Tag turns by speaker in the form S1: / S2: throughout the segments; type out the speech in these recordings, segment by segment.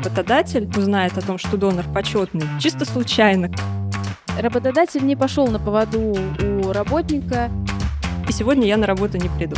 S1: работодатель узнает о том, что донор почетный, чисто случайно.
S2: Работодатель не пошел на поводу у работника.
S1: И сегодня я на работу не приду.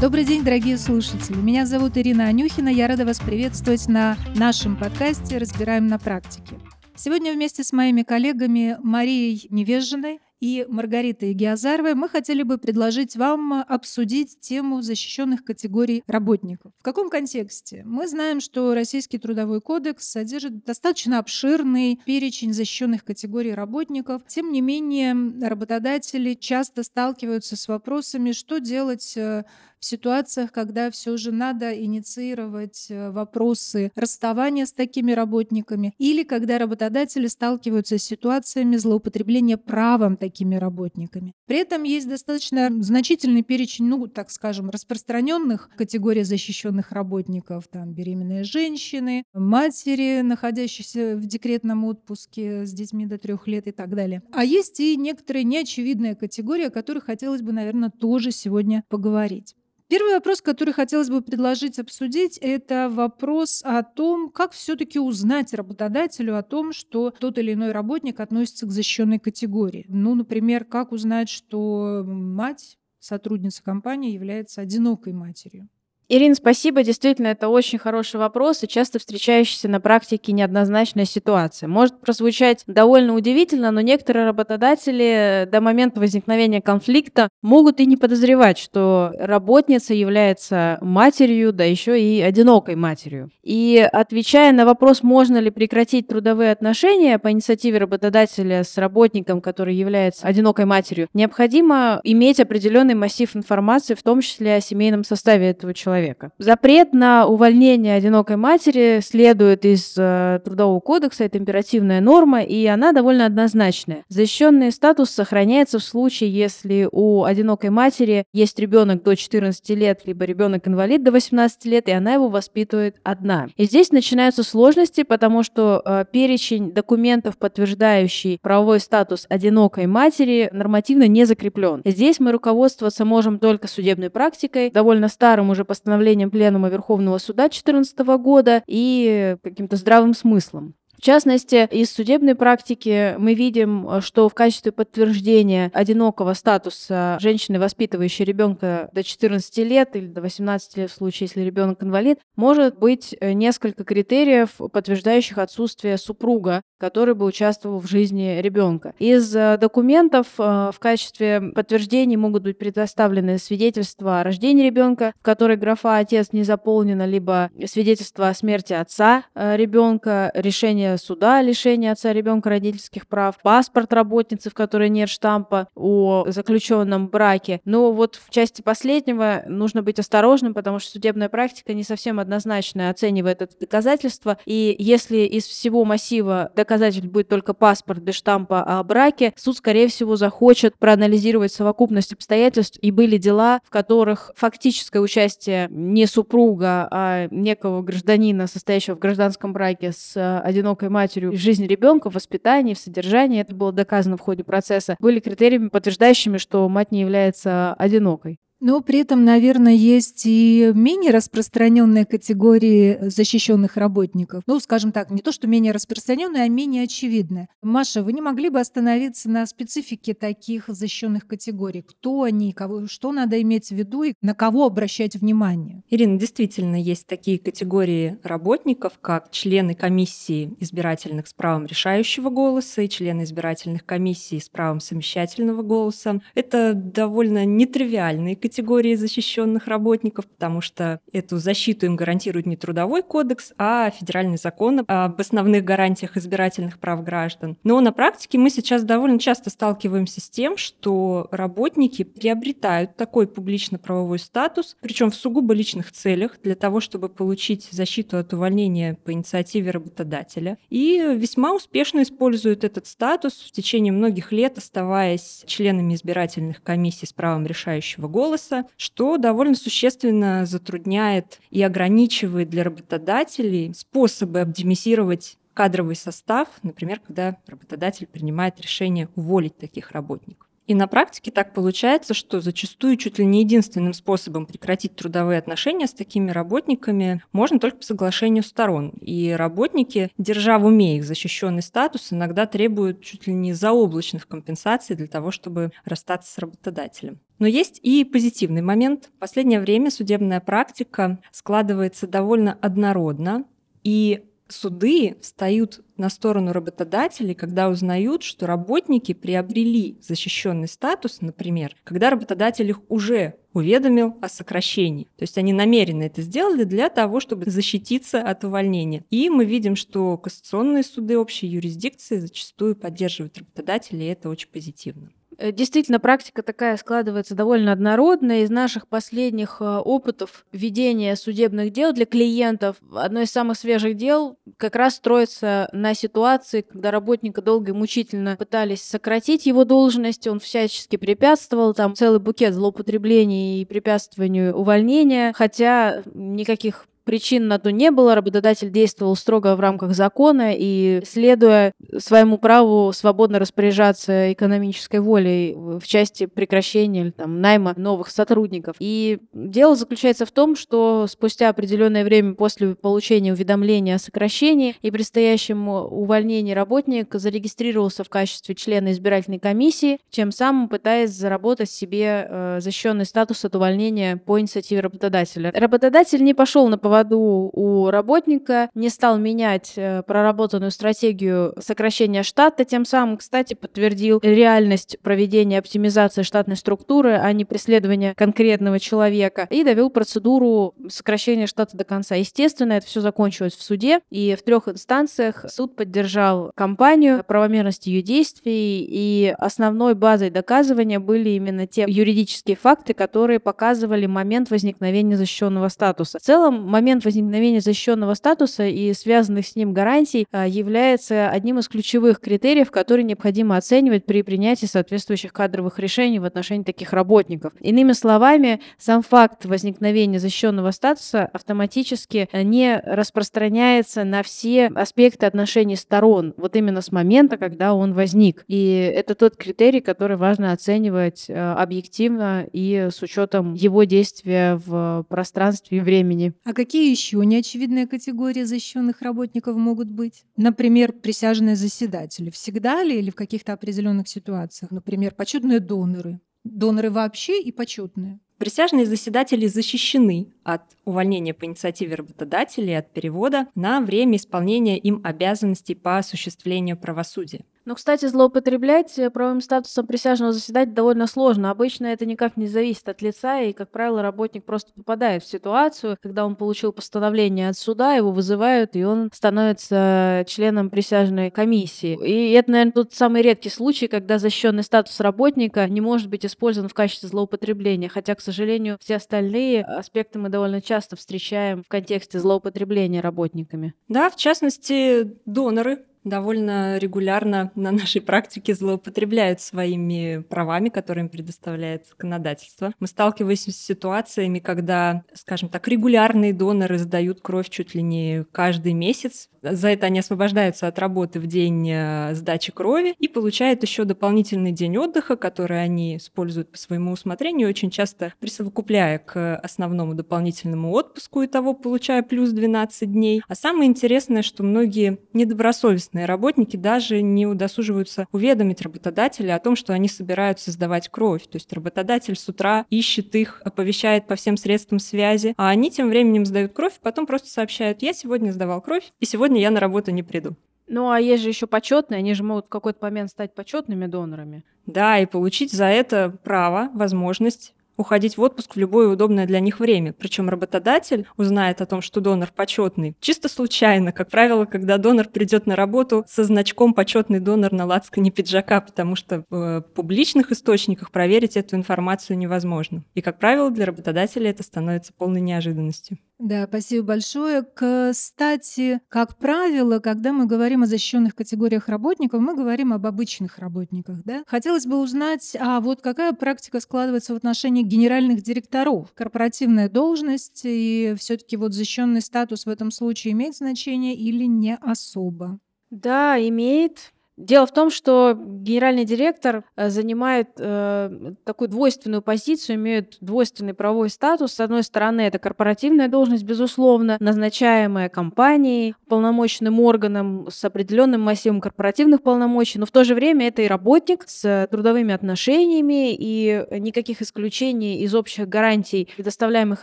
S3: Добрый день, дорогие слушатели. Меня зовут Ирина Анюхина. Я рада вас приветствовать на нашем подкасте «Разбираем на практике». Сегодня вместе с моими коллегами Марией Невежиной и Маргаритой Геозаровой мы хотели бы предложить вам обсудить тему защищенных категорий работников. В каком контексте? Мы знаем, что Российский трудовой кодекс содержит достаточно обширный перечень защищенных категорий работников. Тем не менее, работодатели часто сталкиваются с вопросами, что делать э, в ситуациях, когда все же надо инициировать э, вопросы расставания с такими работниками, или когда работодатели сталкиваются с ситуациями злоупотребления правом такими работниками. При этом есть достаточно значительный перечень, ну, так скажем, распространенных категорий защищенных работников, там беременные женщины, матери, находящиеся в декретном отпуске с детьми до трех лет и так далее. А есть и некоторые неочевидные категории, о которых хотелось бы, наверное, тоже сегодня поговорить. Первый вопрос, который хотелось бы предложить обсудить, это вопрос о том, как все-таки узнать работодателю о том, что тот или иной работник относится к защищенной категории. Ну, например, как узнать, что мать, сотрудница компании, является одинокой матерью.
S2: Ирина, спасибо. Действительно, это очень хороший вопрос и часто встречающаяся на практике неоднозначная ситуация. Может прозвучать довольно удивительно, но некоторые работодатели до момента возникновения конфликта могут и не подозревать, что работница является матерью, да еще и одинокой матерью. И отвечая на вопрос, можно ли прекратить трудовые отношения по инициативе работодателя с работником, который является одинокой матерью, необходимо иметь определенный массив информации, в том числе о семейном составе этого человека человека. Запрет на увольнение одинокой матери следует из э, Трудового кодекса, это императивная норма, и она довольно однозначная. Защищенный статус сохраняется в случае, если у одинокой матери есть ребенок до 14 лет, либо ребенок-инвалид до 18 лет, и она его воспитывает одна. И здесь начинаются сложности, потому что э, перечень документов, подтверждающий правовой статус одинокой матери, нормативно не закреплен. Здесь мы руководствоваться можем только судебной практикой, довольно старым уже постановлением постановлением Пленума Верховного Суда 2014 года и каким-то здравым смыслом. В частности, из судебной практики мы видим, что в качестве подтверждения одинокого статуса женщины, воспитывающей ребенка до 14 лет или до 18 лет в случае, если ребенок инвалид, может быть несколько критериев, подтверждающих отсутствие супруга, который бы участвовал в жизни ребенка. Из э, документов э, в качестве подтверждений могут быть предоставлены свидетельства о рождении ребенка, в которой графа отец не заполнена, либо свидетельство о смерти отца э, ребенка, решение решение суда о лишении отца ребенка родительских прав, паспорт работницы, в которой нет штампа о заключенном браке. Но вот в части последнего нужно быть осторожным, потому что судебная практика не совсем однозначно оценивает это доказательство. И если из всего массива доказательств будет только паспорт без штампа о браке, суд, скорее всего, захочет проанализировать совокупность обстоятельств и были дела, в которых фактическое участие не супруга, а некого гражданина, состоящего в гражданском браке с одиноким одинокой матерью в жизни ребенка, в воспитании, в содержании, это было доказано в ходе процесса, были критериями, подтверждающими, что мать не является одинокой.
S3: Но при этом, наверное, есть и менее распространенные категории защищенных работников. Ну, скажем так, не то, что менее распространенные, а менее очевидные. Маша, вы не могли бы остановиться на специфике таких защищенных категорий? Кто они, кого, что надо иметь в виду и на кого обращать внимание?
S1: Ирина, действительно, есть такие категории работников, как члены комиссии избирательных с правом решающего голоса и члены избирательных комиссий с правом совмещательного голоса. Это довольно нетривиальные категории защищенных работников, потому что эту защиту им гарантирует не трудовой кодекс, а федеральный закон об основных гарантиях избирательных прав граждан. Но на практике мы сейчас довольно часто сталкиваемся с тем, что работники приобретают такой публично-правовой статус, причем в сугубо личных целях, для того, чтобы получить защиту от увольнения по инициативе работодателя, и весьма успешно используют этот статус в течение многих лет, оставаясь членами избирательных комиссий с правом решающего голоса, голоса, что довольно существенно затрудняет и ограничивает для работодателей способы оптимизировать кадровый состав, например, когда работодатель принимает решение уволить таких работников. И на практике так получается, что зачастую чуть ли не единственным способом прекратить трудовые отношения с такими работниками можно только по соглашению сторон. И работники, держа в уме их защищенный статус, иногда требуют чуть ли не заоблачных компенсаций для того, чтобы расстаться с работодателем. Но есть и позитивный момент. В последнее время судебная практика складывается довольно однородно, и суды встают на сторону работодателей, когда узнают, что работники приобрели защищенный статус, например, когда работодатель их уже уведомил о сокращении. То есть они намеренно это сделали для того, чтобы защититься от увольнения. И мы видим, что кассационные суды общей юрисдикции зачастую поддерживают работодателей, и это очень позитивно.
S2: Э, действительно, практика такая складывается довольно однородная. Из наших последних э, опытов ведения судебных дел для клиентов одно из самых свежих дел как раз строится на ситуации, когда работника долго и мучительно пытались сократить его должность, он всячески препятствовал, там целый букет злоупотреблений и препятствованию увольнения, хотя никаких Причин на то не было, работодатель действовал строго в рамках закона и, следуя своему праву свободно распоряжаться экономической волей в части прекращения или там, найма новых сотрудников. И дело заключается в том, что спустя определенное время после получения уведомления о сокращении и предстоящем увольнении работник зарегистрировался в качестве члена избирательной комиссии, чем самым пытаясь заработать себе э, защищенный статус от увольнения по инициативе работодателя. Работодатель не пошел на поворот поводу у работника, не стал менять э, проработанную стратегию сокращения штата, тем самым, кстати, подтвердил реальность проведения оптимизации штатной структуры, а не преследования конкретного человека, и довел процедуру сокращения штата до конца. Естественно, это все закончилось в суде, и в трех инстанциях суд поддержал компанию, правомерность ее действий, и основной базой доказывания были именно те юридические факты, которые показывали момент возникновения защищенного статуса. В целом, момент момент возникновения защищенного статуса и связанных с ним гарантий а, является одним из ключевых критериев, которые необходимо оценивать при принятии соответствующих кадровых решений в отношении таких работников. Иными словами, сам факт возникновения защищенного статуса автоматически не распространяется на все аспекты отношений сторон, вот именно с момента, когда он возник. И это тот критерий, который важно оценивать а, объективно и с учетом его действия в пространстве и времени.
S3: А какие Какие еще неочевидные категории защищенных работников могут быть? Например, присяжные заседатели. Всегда ли или в каких-то определенных ситуациях? Например, почетные доноры. Доноры вообще и почетные.
S1: Присяжные заседатели защищены от увольнения по инициативе работодателей, от перевода на время исполнения им обязанностей по осуществлению правосудия.
S2: Ну, кстати, злоупотреблять э, правовым статусом присяжного заседателя довольно сложно. Обычно это никак не зависит от лица, и, как правило, работник просто попадает в ситуацию, когда он получил постановление от суда, его вызывают, и он становится членом присяжной комиссии. И это, наверное, тот самый редкий случай, когда защищенный статус работника не может быть использован в качестве злоупотребления, хотя, к сожалению, все остальные аспекты мы довольно часто встречаем в контексте злоупотребления работниками.
S1: Да, в частности, доноры довольно регулярно на нашей практике злоупотребляют своими правами, которые им предоставляет законодательство. Мы сталкиваемся с ситуациями, когда, скажем так, регулярные доноры сдают кровь чуть ли не каждый месяц. За это они освобождаются от работы в день э, сдачи крови и получают еще дополнительный день отдыха, который они используют по своему усмотрению, очень часто присовокупляя к основному дополнительному отпуску, и того получая плюс 12 дней. А самое интересное, что многие недобросовестно офисные работники даже не удосуживаются уведомить работодателя о том, что они собираются сдавать кровь. То есть работодатель с утра ищет их, оповещает по всем средствам связи, а они тем временем сдают кровь, потом просто сообщают, я сегодня сдавал кровь, и сегодня я на работу не приду.
S2: Ну, а есть же еще почетные, они же могут в какой-то момент стать почетными донорами.
S1: Да, и получить за это право, возможность уходить в отпуск в любое удобное для них время. Причем работодатель узнает о том, что донор почетный, чисто случайно, как правило, когда донор придет на работу со значком почетный донор на лацкане пиджака, потому что в э, публичных источниках проверить эту информацию невозможно. И, как правило, для работодателя это становится полной неожиданностью.
S3: Да, спасибо большое. Кстати, как правило, когда мы говорим о защищенных категориях работников, мы говорим об обычных работниках. Да? Хотелось бы узнать, а вот какая практика складывается в отношении генеральных директоров? Корпоративная должность и все-таки вот защищенный статус в этом случае имеет значение или не особо?
S2: Да, имеет. Дело в том, что генеральный директор э, занимает э, такую двойственную позицию, имеет двойственный правовой статус. С одной стороны, это корпоративная должность, безусловно, назначаемая компанией, полномочным органом с определенным массивом корпоративных полномочий, но в то же время это и работник с трудовыми отношениями, и никаких исключений из общих гарантий, предоставляемых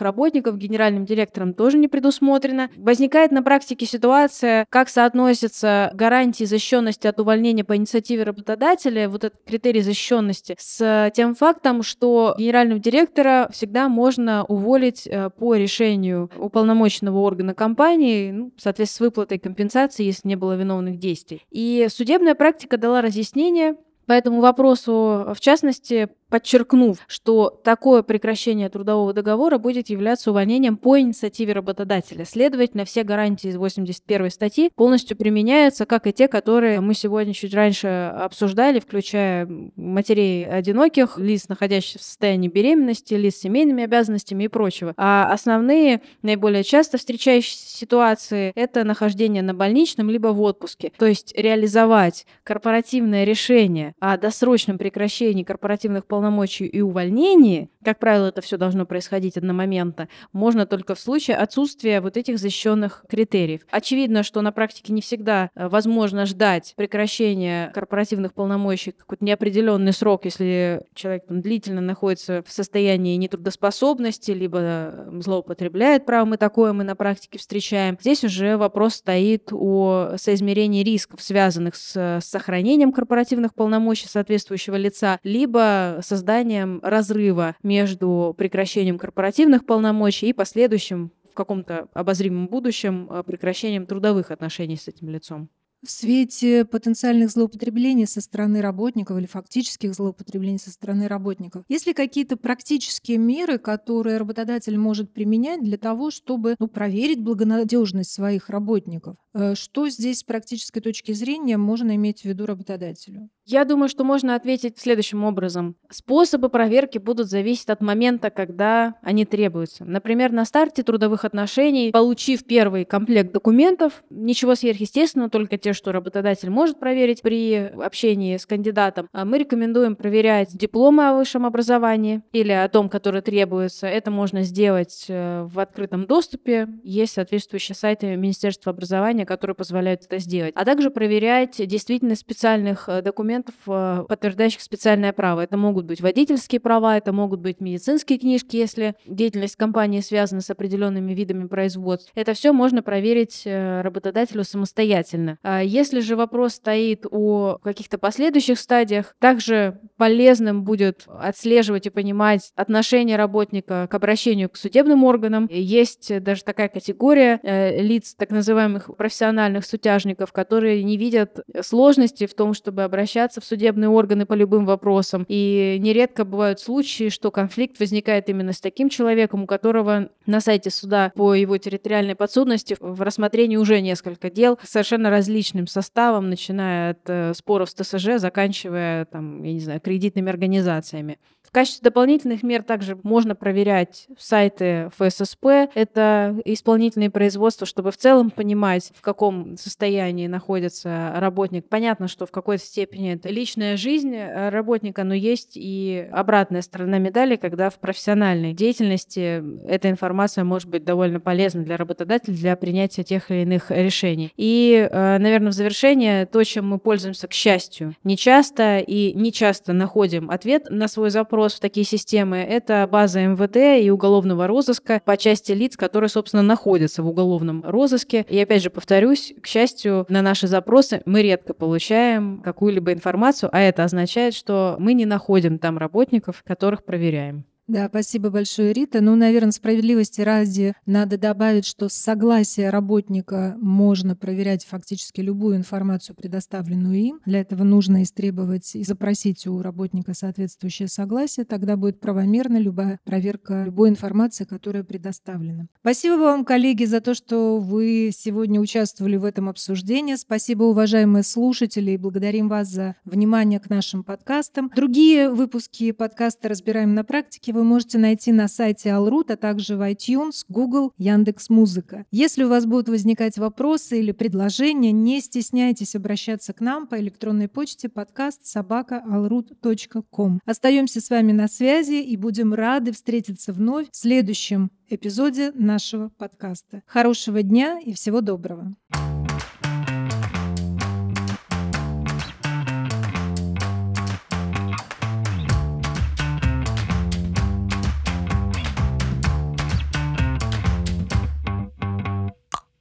S2: работников генеральным директором, тоже не предусмотрено. Возникает на практике ситуация, как соотносятся гарантии защищенности от увольнения увольнения по инициативе работодателя, вот этот критерий защищенности, с тем фактом, что генерального директора всегда можно уволить э, по решению уполномоченного органа компании, ну, соответственно, с выплатой компенсации, если не было виновных действий. И судебная практика дала разъяснение по этому вопросу, в частности, подчеркнув, что такое прекращение трудового договора будет являться увольнением по инициативе работодателя. Следовательно, все гарантии из 81 статьи полностью применяются, как и те, которые мы сегодня чуть раньше обсуждали, включая матерей одиноких, лиц, находящихся в состоянии беременности, лиц с семейными обязанностями и прочего. А основные, наиболее часто встречающиеся ситуации — это нахождение на больничном либо в отпуске. То есть реализовать корпоративное решение о досрочном прекращении корпоративных полномочий полномочий и увольнении, как правило, это все должно происходить одномоментно, можно только в случае отсутствия вот этих защищенных критериев. Очевидно, что на практике не всегда э, возможно ждать прекращения корпоративных полномочий какой-то неопределенный срок, если человек там, длительно находится в состоянии нетрудоспособности, либо э, злоупотребляет правом, и такое мы на практике встречаем. Здесь уже вопрос стоит о соизмерении рисков, связанных с сохранением корпоративных полномочий соответствующего лица, либо с созданием разрыва между прекращением корпоративных полномочий и последующим в каком-то обозримом будущем э, прекращением трудовых отношений с этим лицом.
S3: В свете потенциальных злоупотреблений со стороны работников или фактических злоупотреблений со стороны работников, есть ли какие-то практические меры, которые работодатель может применять для того, чтобы ну, проверить благонадежность своих работников? Э, что здесь с практической точки зрения можно иметь в виду работодателю?
S2: Я думаю, что можно ответить следующим образом. Способы проверки будут зависеть от момента, когда они требуются. Например, на старте трудовых отношений, получив первый комплект документов, ничего сверхъестественного, только те, что работодатель может проверить при общении с кандидатом, а мы рекомендуем проверять дипломы о высшем образовании или о том, который требуется. Это можно сделать э, в открытом доступе. Есть соответствующие сайты Министерства образования, которые позволяют это сделать. А также проверять действительно специальных э, документов э, подтверждающих специальное право. Это могут быть водительские права, это могут быть медицинские книжки, если деятельность компании связана с определенными видами производств. Это все можно проверить э, работодателю самостоятельно. А если же вопрос стоит о каких-то последующих стадиях, также полезным будет отслеживать и понимать отношение работника к обращению к судебным органам. Есть даже такая категория лиц, так называемых профессиональных сутяжников, которые не видят сложности в том, чтобы обращаться обращаться в судебные органы по любым вопросам. И нередко бывают случаи, что конфликт возникает именно с таким человеком, у которого на сайте суда по его территориальной подсудности в рассмотрении уже несколько дел с совершенно различным составом, начиная от э, споров с ТСЖ, заканчивая, там, я не знаю, кредитными организациями. Качестве дополнительных мер также можно проверять сайты ФССП. Это исполнительные производства, чтобы в целом понимать, в каком состоянии находится работник. Понятно, что в какой-то степени это личная жизнь работника, но есть и обратная сторона медали, когда в профессиональной деятельности эта информация может быть довольно полезна для работодателя для принятия тех или иных решений. И, э, наверное, в завершение то, чем мы пользуемся, к счастью, не часто и не часто находим ответ на свой запрос, запрос в такие системы, это база МВД и уголовного розыска по части лиц, которые, собственно, находятся в уголовном розыске. И опять же повторюсь, к счастью, на наши запросы мы редко получаем какую-либо информацию, а это означает, что мы не находим там работников, которых проверяем.
S3: Да, спасибо большое, Рита. Ну, наверное, справедливости ради надо добавить, что с согласия работника можно проверять фактически любую информацию, предоставленную им. Для этого нужно истребовать и запросить у работника соответствующее согласие. Тогда будет правомерна любая проверка любой информации, которая предоставлена. Спасибо вам, коллеги, за то, что вы сегодня участвовали в этом обсуждении. Спасибо, уважаемые слушатели, и благодарим вас за внимание к нашим подкастам. Другие выпуски подкаста «Разбираем на практике» вы можете найти на сайте Alrut, а также в iTunes, Google, Яндекс Музыка. Если у вас будут возникать вопросы или предложения, не стесняйтесь обращаться к нам по электронной почте подкаст собака alrut.com. Остаемся с вами на связи и будем рады встретиться вновь в следующем эпизоде нашего подкаста. Хорошего дня и всего доброго.